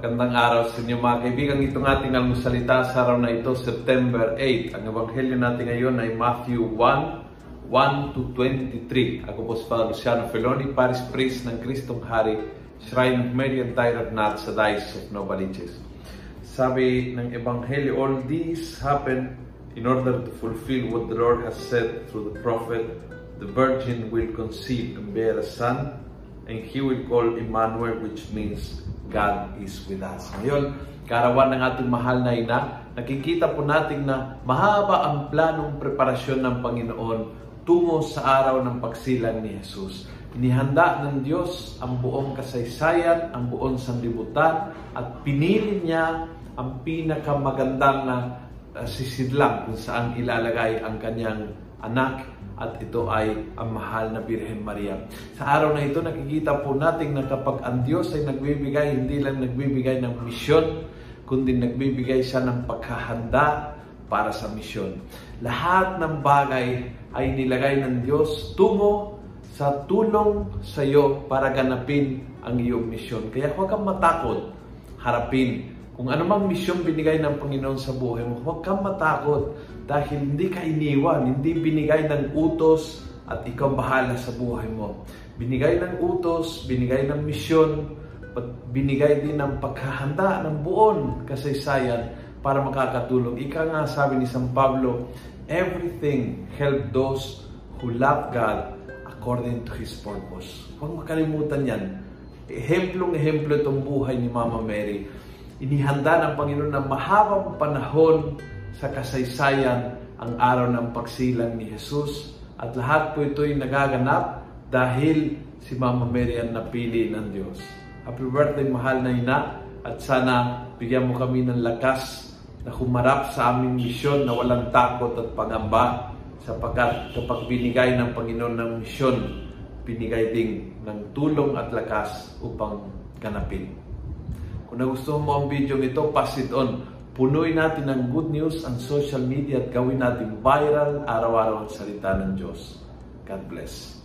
Magandang araw sa inyo mga kaibigan. Itong ating almusalita sa araw na ito, September 8. Ang ebanghelyo natin ngayon ay Matthew 1, 1 to 23. Ako po si Father Luciano Feloni, Paris Priest ng Kristong Hari, Shrine of Mary and Tyrant Nat sa Diocese of Novaliches. Sabi ng ebanghelyo, all these happen in order to fulfill what the Lord has said through the prophet, the virgin will conceive and bear a son, and he will call Emmanuel, which means God is with us. Ngayon, karawan ng ating mahal na ina, nakikita po natin na mahaba ang planong preparasyon ng Panginoon tungo sa araw ng pagsilang ni Jesus. Inihanda ng Diyos ang buong kasaysayan, ang buong sanlibutan, at pinili niya ang pinakamagandang na uh, sisidlang kung saan ilalagay ang kanyang anak at ito ay ang mahal na Birhen Maria. Sa araw na ito, nakikita po natin na kapag ang Diyos ay nagbibigay, hindi lang nagbibigay ng misyon, kundi nagbibigay siya ng pagkahanda para sa misyon. Lahat ng bagay ay nilagay ng Diyos tungo sa tulong sa iyo para ganapin ang iyong misyon. Kaya huwag kang matakot harapin kung anumang misyon binigay ng Panginoon sa buhay mo, huwag kang matakot dahil hindi ka iniwan, hindi binigay ng utos at ikaw bahala sa buhay mo. Binigay ng utos, binigay ng misyon, binigay din ng paghahanda ng buon kasaysayan para makakatulong. Ika nga sabi ni San Pablo, everything help those who love God according to His purpose. Huwag makalimutan yan. Ehemplong-ehemplo itong buhay ni Mama Mary inihanda ng Panginoon na mahabang panahon sa kasaysayan ang araw ng pagsilang ni Jesus. At lahat po ito ay nagaganap dahil si Mama Mary ang napili ng Diyos. Happy birthday, mahal na ina. At sana bigyan mo kami ng lakas na humarap sa aming misyon na walang takot at pangamba sapagkat kapag binigay ng Panginoon ng misyon, binigay din ng tulong at lakas upang ganapin. Kung nagustuhan mo ang video ito, pass it on. Punuin natin ng good news ang social media at gawin natin viral araw-araw ang salita ng Diyos. God bless.